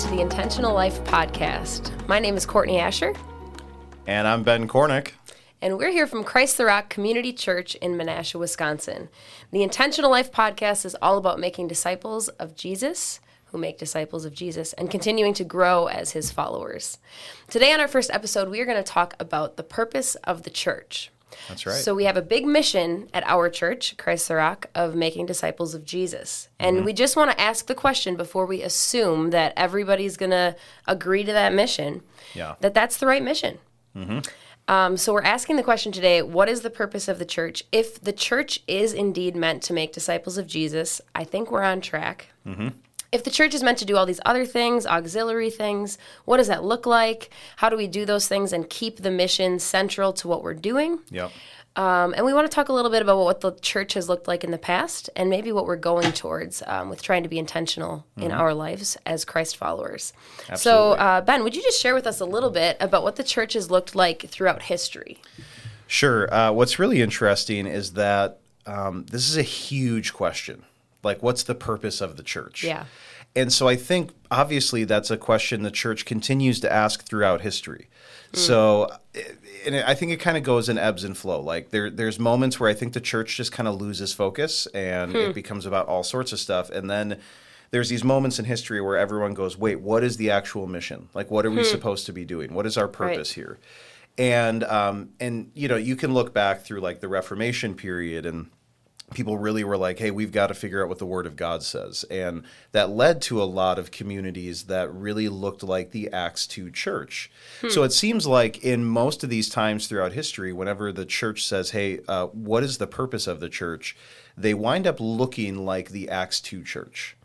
To the Intentional Life Podcast. My name is Cortney Ascher, And I'm Ben Korinek. and we're here from Christ the Rock Community Church in Menasha, Wisconsin. The Intentional Life Podcast is all about making disciples of Jesus who make disciples of Jesus and continuing to grow as his followers. Today, on our first episode, we are going to talk about the purpose of the church. That's right. So we have a big mission at our church, Christ the Rock, of making disciples of Jesus. And Mm-hmm. we just want to ask the question before we assume that everybody's going to agree to that mission. Yeah. That that's the right mission. Um, so we're asking the question today: What is the purpose of the church? If the church is indeed meant to make disciples of Jesus, I think we're on track. If the church is meant to do all these other things, auxiliary things, what does that look like? How do we do those things and keep the mission central to what we're doing? Yep. Um, and we want to talk a little bit about what the church has looked like in the past and maybe what we're going towards um, with trying to be intentional in our lives as Christ followers. So, uh, Ben, would you just share with us a little bit about what the church has looked like throughout history? Sure. Uh, what's really interesting is that um, this is a huge question. Like, what's the purpose of the church? Yeah. And so I think obviously that's a question the church continues to ask throughout history. Mm. So, eh, and I think it kind of goes in ebbs and flow. Like there, there's moments where I think the church just kind of loses focus and it hmm. becomes about all sorts of stuff, and then there's these moments in history where everyone goes, "Wait, what is the actual mission? Like, what are we hmm. supposed to be doing? What is our purpose here?" And um, and you know, you can look back through like the Reformation period and people really were like, hey, we've got to figure out what the Word of God says. And that led to a lot of communities that really looked like the Acts 2 church. So it seems like in most of these times throughout history, whenever the church says, hey, uh, what is the purpose of the church? They wind up looking like the Acts 2 church.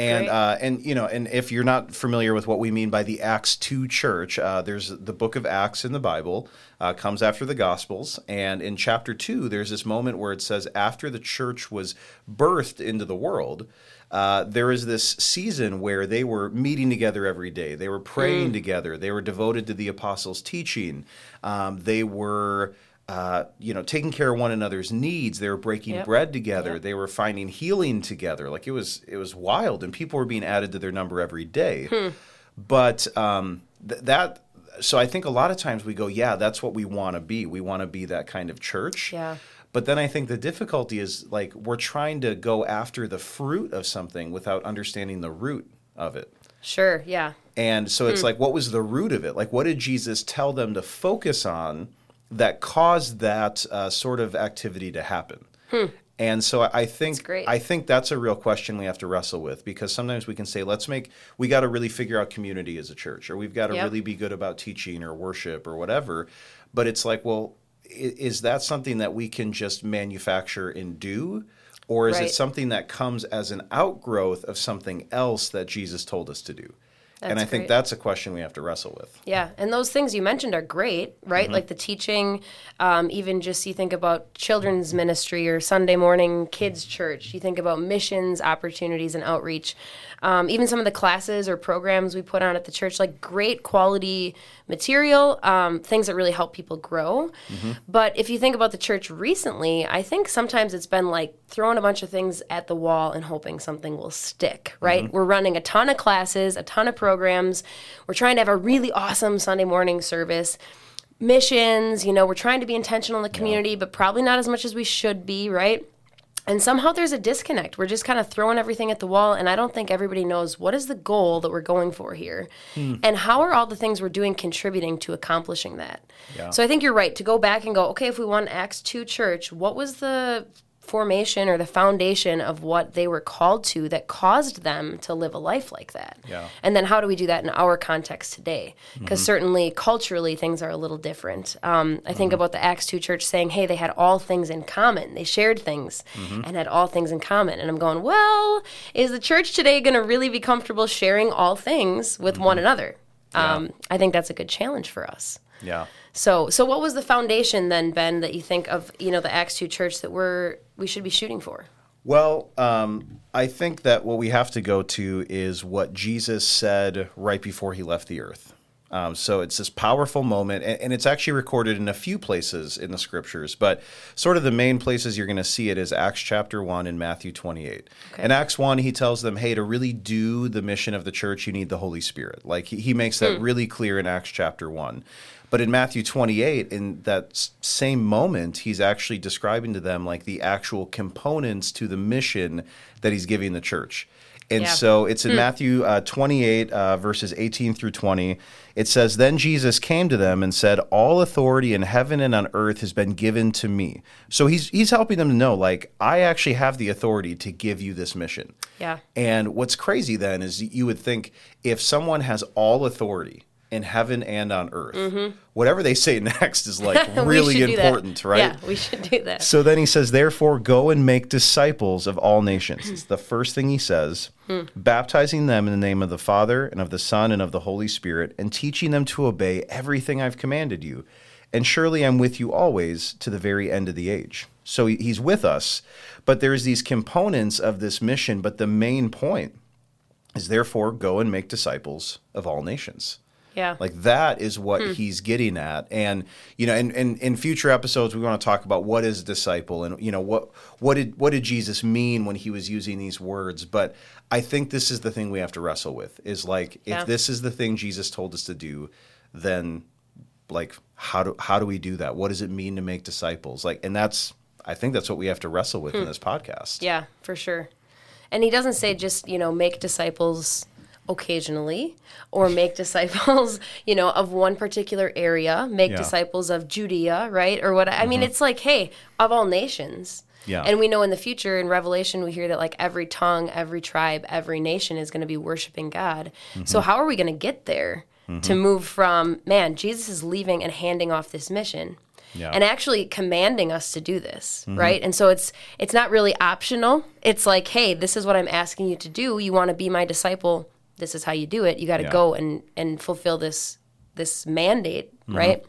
And uh, and you know, and if you're not familiar with what we mean by the Acts two church, uh, there's the book of Acts in the Bible uh, comes after the Gospels, and in chapter two, there's this moment where it says after the church was birthed into the world. Uh, there is this season where they were meeting together every day. They were praying together. They were devoted to the apostles' teaching. Um, they were, uh, you know, taking care of one another's needs. They were breaking Yep. bread together. Yep. They were finding healing together. Like it was, it was wild, and people were being added to their number every day. Hmm. But um, th- that, so I think a lot of times we go, yeah, that's what we want to be. We want to be that kind of church. Yeah. But then I think the difficulty is like we're trying to go after the fruit of something without understanding the root of it. Sure, yeah. And so it's like, what was the root of it? Like, what did Jesus tell them to focus on that caused that uh, sort of activity to happen? And so I think. I think that's a real question we have to wrestle with because sometimes we can say, let's make we got to really figure out community as a church, or we've got to Yep. really be good about teaching or worship or whatever. But it's like, well, is that something that we can just manufacture and do? Or is Right. it something that comes as an outgrowth of something else that Jesus told us to do? And I That's think that's a question we have to wrestle with. Yeah, and those things you mentioned are great, right? Mm-hmm. Like the teaching, um, even just you think about children's ministry or Sunday morning kids' church. You think about missions opportunities and outreach. Um, even some of the classes or programs we put on at the church, like great quality material, um, things that really help people grow. Mm-hmm. But if you think about the church recently, I think sometimes it's been like throwing a bunch of things at the wall and hoping something will stick, right? Mm-hmm. We're running a ton of classes, a ton of programs. We're trying to have a really awesome Sunday morning service. Missions, you know, we're trying to be intentional in the community, but probably not as much as we should be, right? And somehow there's a disconnect. We're just kind of throwing everything at the wall, and I don't think everybody knows what is the goal that we're going for here, hmm. and how are all the things we're doing contributing to accomplishing that. Yeah. So I think you're right to go back and go, okay, if we want Acts two church, what was the formation or the foundation of what they were called to that caused them to live a life like that? Yeah. And then how do we do that in our context today? Because certainly culturally things are a little different. Um, I think about the Acts 2 church saying, hey, they had all things in common. They shared things and had all things in common. And I'm going, well, is the church today going to really be comfortable sharing all things with one another? Um, I think that's a good challenge for us. Yeah. So, so what was the foundation then, Ben, that you think of, you know, the Acts 2 church that we're, we should be shooting for? Well, um, I think that what we have to go to is what Jesus said right before he left the earth. Um, so it's this powerful moment, and, and, it's actually recorded in a few places in the scriptures, but sort of the main places you're going to see it is Acts chapter 1 and Matthew 28. Okay. In Acts 1, he tells them, hey, to really do the mission of the church, you need the Holy Spirit. Like he, he makes that mm. really clear in Acts chapter 1. But in Matthew 28, in that same moment, he's actually describing to them like the actual components to the mission that he's giving the church. And yeah. so it's in hmm. Matthew uh, 28, uh, verses 18 through 20. It says, Then Jesus came to them and said, All authority in heaven and on earth has been given to me. So he's, he's helping them to know, like, I actually have the authority to give you this mission. Yeah. And what's crazy then is you would think if someone has all authority, in heaven and on earth. Mm-hmm. Whatever they say next is like really important, right? Yeah, we should do that. So then he says, Therefore, go and make disciples of all nations. it's the first thing he says, hmm. baptizing them in the name of the Father and of the Son and of the Holy Spirit, and teaching them to obey everything I've commanded you. And surely I'm with you always to the very end of the age. So he's with us, but there's these components of this mission, but the main point is therefore go and make disciples of all nations. Yeah. Like that is what hmm. he's getting at. And you know, and, and in future episodes we want to talk about what is a disciple and you know what what did what did Jesus mean when he was using these words. But I think this is the thing we have to wrestle with is like yeah. if this is the thing Jesus told us to do, then like how do how do we do that? What does it mean to make disciples? Like and that's I think that's what we have to wrestle with hmm. in this podcast. Yeah, for sure. And he doesn't say just, you know, make disciples occasionally or make disciples you know of one particular area make yeah. disciples of judea right or what i mean mm-hmm. it's like hey of all nations yeah. And we know in the future in Revelation we hear that like every tongue, every tribe, every nation is going to be worshiping God. Mm-hmm. So how are we going to get there mm-hmm. to move from man, Jesus is leaving and handing off this mission. Yeah. And actually commanding us to do this, mm-hmm. right? And so it's it's not really optional. It's like, hey, this is what I'm asking you to do. You want to be my disciple? This is how you do it. You got to yeah. go and and fulfill this this mandate, mm-hmm. right?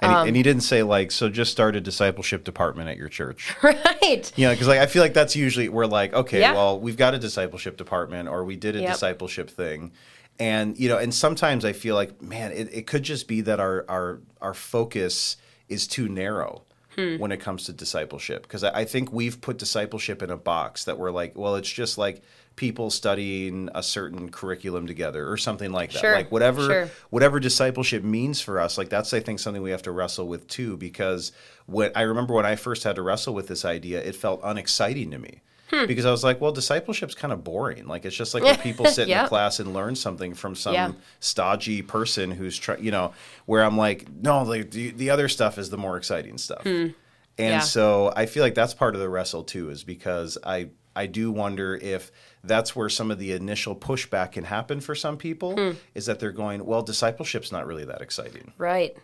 And, um, he, and, he, didn't say like, so just start a discipleship department at your church, right? You know, because like I feel like that's usually we're like, okay, yeah. well, we've got a discipleship department, or we did a yep. discipleship thing, and you know, and sometimes I feel like, man, it, it could just be that our our our focus is too narrow. Hmm. when it comes to discipleship because I, I, think we've put discipleship in a box that we're like well it's just like people studying a certain curriculum together or something like that. Sure, like whatever sure. whatever discipleship means for us, like that's I think something we have to wrestle with too because when I remember when I first had to wrestle with this idea, it felt unexciting to me. Hmm. Because I was like, well, discipleship's kind of boring. Like it's just like when people sit in a class and learn something from some yeah. stodgy person who's trying, you know, where I'm like, no, like the, the other stuff is the more exciting stuff. Hmm. And yeah. so I feel like that's part of the wrestle too, is because I I do wonder if that's where some of the initial pushback can happen for some people hmm. is that they're going, well, discipleship's not really that exciting. Right.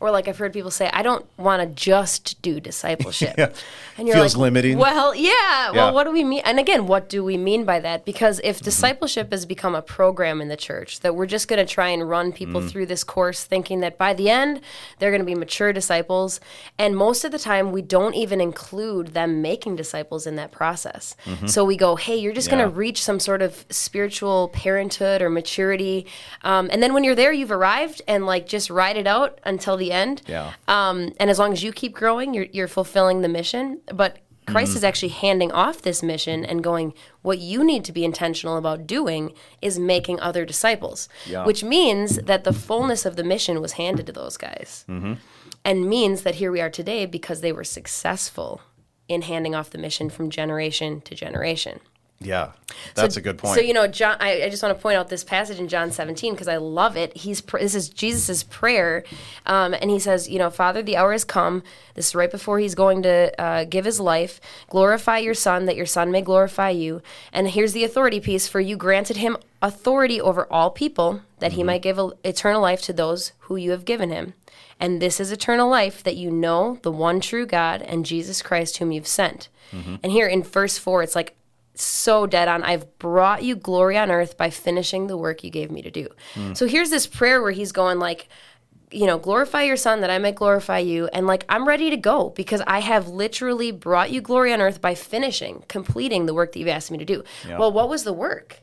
Or like I've heard people say, I don't want to just do discipleship. yeah. And you're Feels like, limiting. Well, yeah, yeah. Well, what do we mean? And again, what do we mean by that? Because if mm-hmm. discipleship has become a program in the church, that we're just going to try and run people mm. through this course thinking that by the end, they're going to be mature disciples. And most of the time, we don't even include them making disciples in that process. Mm-hmm. So we go, hey, you're just yeah. going to reach some sort of spiritual parenthood or maturity. Um, and then when you're there, you've arrived and like just ride it out until the end. Yeah. Um, and as long as you keep growing, you're, you're fulfilling the mission. But Christ mm-hmm. is actually handing off this mission and going, what you need to be intentional about doing is making other disciples, yeah. which means that the fullness of the mission was handed to those guys. Mm-hmm. And means that here we are today because they were successful in handing off the mission from generation to generation. Yeah, that's so, a good point. So you know, John, I, I, just want to point out this passage in John 17 because I love it. He's this is Jesus's prayer, um, and he says, you know, Father, the hour has come. This is right before he's going to uh, give his life. Glorify your Son, that your Son may glorify you. And here's the authority piece: for you granted him authority over all people, that mm-hmm. he might give eternal life to those who you have given him. And this is eternal life, that you know the one true God and Jesus Christ, whom you've sent. Mm-hmm. And here in verse four, it's like so dead on. I've brought you glory on earth by finishing the work you gave me to do. Mm. So here's this prayer where he's going like, you know, glorify your son that I might glorify you. And like, I'm ready to go because I have literally brought you glory on earth by finishing, completing the work that you've asked me to do. Yeah. Well, what was the work?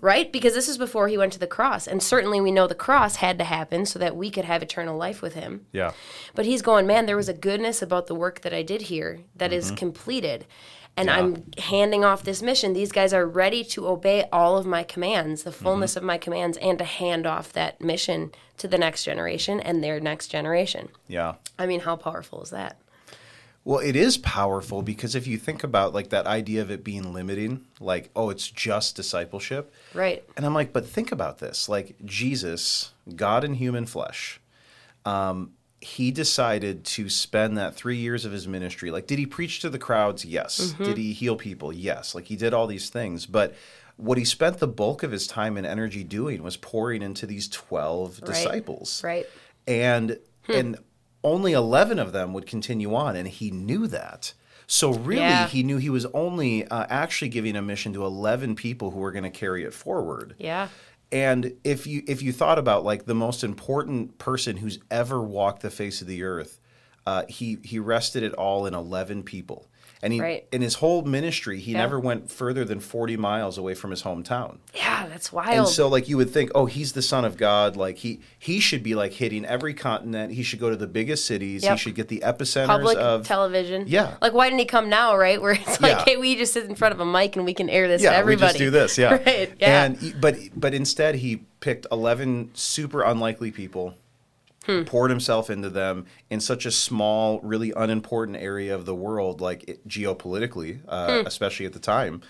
right? Because this is before he went to the cross. And certainly we know the cross had to happen so that we could have eternal life with him. Yeah. But he's going, man, there was a goodness about the work that I did here that is completed. And Yeah. I'm handing off this mission. These guys are ready to obey all of my commands, the fullness of my commands, and to hand off that mission to the next generation and their next generation. Yeah. I mean, how powerful is that? Well, it is powerful because if you think about like that idea of it being limiting, like, oh, it's just discipleship. Right. And I'm like, but think about this. Like Jesus, God in human flesh, um, he decided to spend that three years of his ministry. Like, did he preach to the crowds? Yes. Mm-hmm. Did he heal people? Yes. Like he did all these things. But what he spent the bulk of his time and energy doing was pouring into these 12 disciples Right. and and only 11 of them would continue on and he knew that so really Yeah. he knew he was only uh, actually giving a mission to 11 people who were going to carry it forward Yeah. And if you if you thought about like the most important person who's ever walked the face of the earth uh, he he rested it all in 11 people and he Right. in his whole ministry he Yeah. never went further than 40 miles away from his hometown Yeah, that's wild. and so like you would think, oh, he's the son of God. Like he he should be like hitting every continent. He should go to the biggest cities. He should get the epicenters Public of television. Yeah. Like, why didn't he come now, right? Where it's like, Yeah. hey, we just sit in front of a mic and we can air this yeah, to everybody. we just do this. Yeah, right. Yeah. And he- but but instead he picked eleven super unlikely people. Hmm. Poured himself into them in such a small, really unimportant area of the world, like it, geopolitically, uh, Hmm. especially at the time,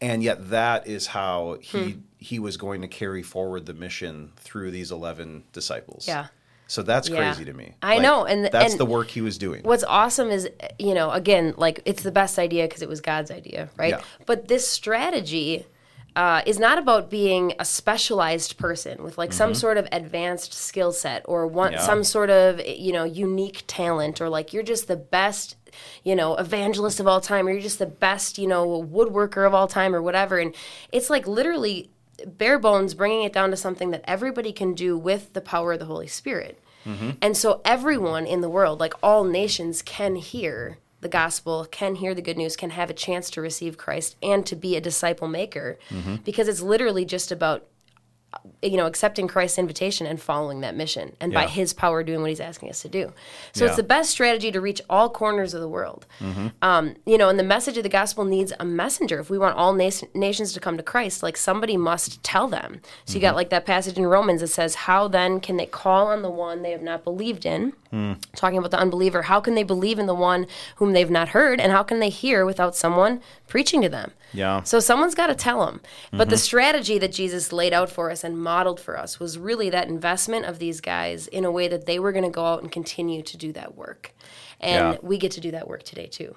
and yet that is how he Hmm. he was going to carry forward the mission through these eleven disciples. Yeah. So that's Yeah. crazy to me. I know, and- that's and- the work he was doing. What's awesome is, you know, again, like it's the best idea because it was God's idea, right? Yeah. But this strategy uh, is not about being a specialized person with like some sort of advanced skill set or one Mm-hmm. Yeah. some sort of you know unique talent or like you're just the best you know evangelist of all time or you're just the best you know woodworker of all time or whatever and it's like literally bare bones bringing it down to something that everybody can do with the power of the holy spirit and so everyone in the world, like all nations, can hear the gospel, can hear the good news, can have a chance to receive Christ and to be a disciple maker mm-hmm. because it's literally just about you know accepting Christ's invitation and following that mission and by his power doing what he's asking us to do. So Yeah. it's the best strategy to reach all corners of the world. Mm-hmm. Um, you know, and the message of the gospel needs a messenger. If we want all nas- nations to come to Christ, like somebody must tell them. So you got mm-hmm. like that passage in Romans that says, "How then can they call on the one they have not believed in?" Hmm. Talking about the unbeliever, how can they believe in the one whom they've not heard, and how can they hear without someone preaching to them? Yeah. So someone's got to tell them. But the mm-hmm. strategy that Jesus laid out for us and modeled for us was really that investment of these guys in a way that they were going to go out and continue to do that work. And Yeah. we get to do that work today too.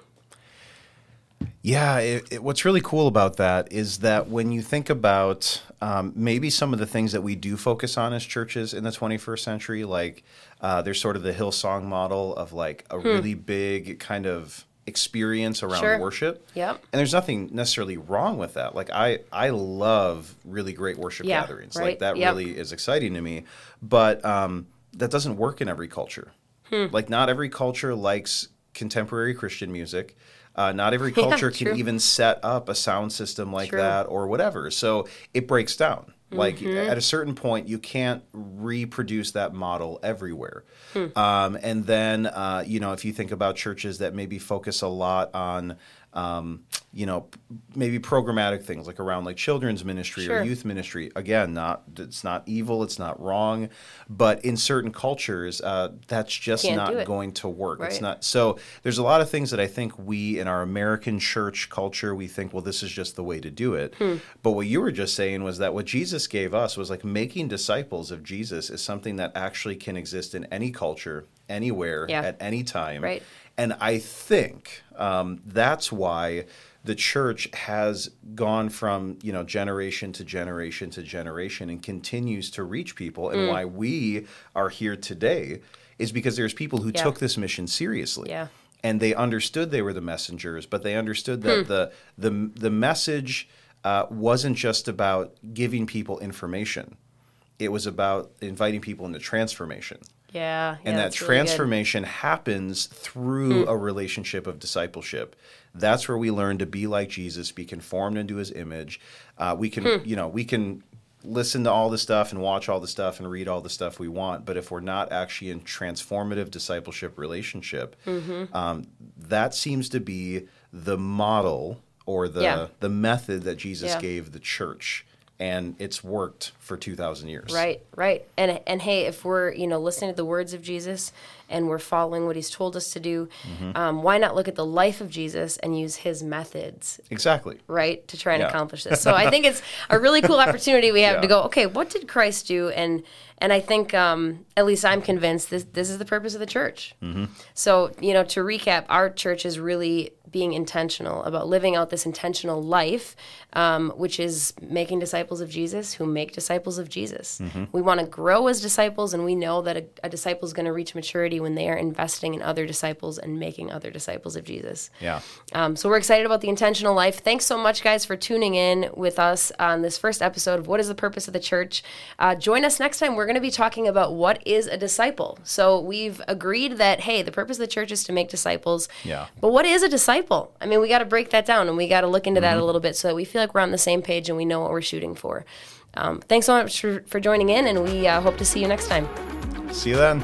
Yeah, it, it, what's really cool about that is that when you think about um, maybe some of the things that we do focus on as churches in the 21st century, like uh, there's sort of the Hillsong model of like a really big kind of experience around. Sure. worship. Yep. And there's nothing necessarily wrong with that. Like I, I love really great worship Yeah, gatherings. right. Like that Yep. really is exciting to me. But um, that doesn't work in every culture. Hmm. Like not every culture likes contemporary Christian music. Uh, not every Yeah, culture can even set up a sound system like True. that or whatever. So it breaks down. Like Mm-hmm. at a certain point, you can't reproduce that model everywhere. Hmm. Um, and then, uh, you know, if you think about churches that maybe focus a lot on, um, you know, maybe programmatic things like around like children's ministry Sure. or youth ministry. Again, not it's not evil, it's not wrong, but in certain cultures, uh, that's just Can't not going to work. It's not. So there's a lot of things that I think we in our American church culture we think, well, this is just the way to do it. Hmm. But what you were just saying was that what Jesus gave us was like making disciples of Jesus is something that actually can exist in any culture, anywhere, Yeah. at any time. Right. And I think um, that's why the church has gone from you know generation to generation to generation and continues to reach people. Mm. And why we are here today is because there's people who Yeah. took this mission seriously. Yeah. And they understood they were the messengers, but they understood that Hmm. the the the message uh, wasn't just about giving people information. It was about inviting people into transformation. Yeah. and yeah, that that's really. Transformation happens through a relationship of discipleship that's where we learn to be like jesus be conformed into his image uh, we can Hmm. you know we can listen to all the stuff and watch all the stuff and read all the stuff we want but if we're not actually in transformative discipleship relationship Mm-hmm. um, that seems to be the model or the Yeah. the method that jesus Yeah. gave the church and it's worked for 2000 years Right, right. And and hey, if we're you know listening to the words of Jesus and we're following what He's told us to do, Mm-hmm. um, why not look at the life of Jesus and use His methods, exactly right, to try and Yeah. accomplish this? So I think it's a really cool opportunity we have to go. Okay, what did Christ do? And and I think um, at least I'm convinced this this is the purpose of the church. Mm-hmm. So you know, to recap, our church is really being intentional about living out this intentional life, um, which is making disciples of Jesus who make disciples of Jesus. Mm-hmm. We want to grow as disciples, and we know that a, a disciple is going to reach maturity when they are investing in other disciples and making other disciples of Jesus. yeah Um, so we're excited about the intentional life. Thanks so much, guys, for tuning in with us on this first episode of What is the Purpose of the Church. Uh, join us next time. We're going to be talking about what is a disciple. So we've agreed that, hey, the purpose of the church is to make disciples. Yeah. But what is a disciple? I mean, we got to break that down and we got to look into that a little bit so that we feel like we're on the same page and we know what we're shooting for. Um, thanks so much for, for joining in, and we uh, hope to see you next time. see you then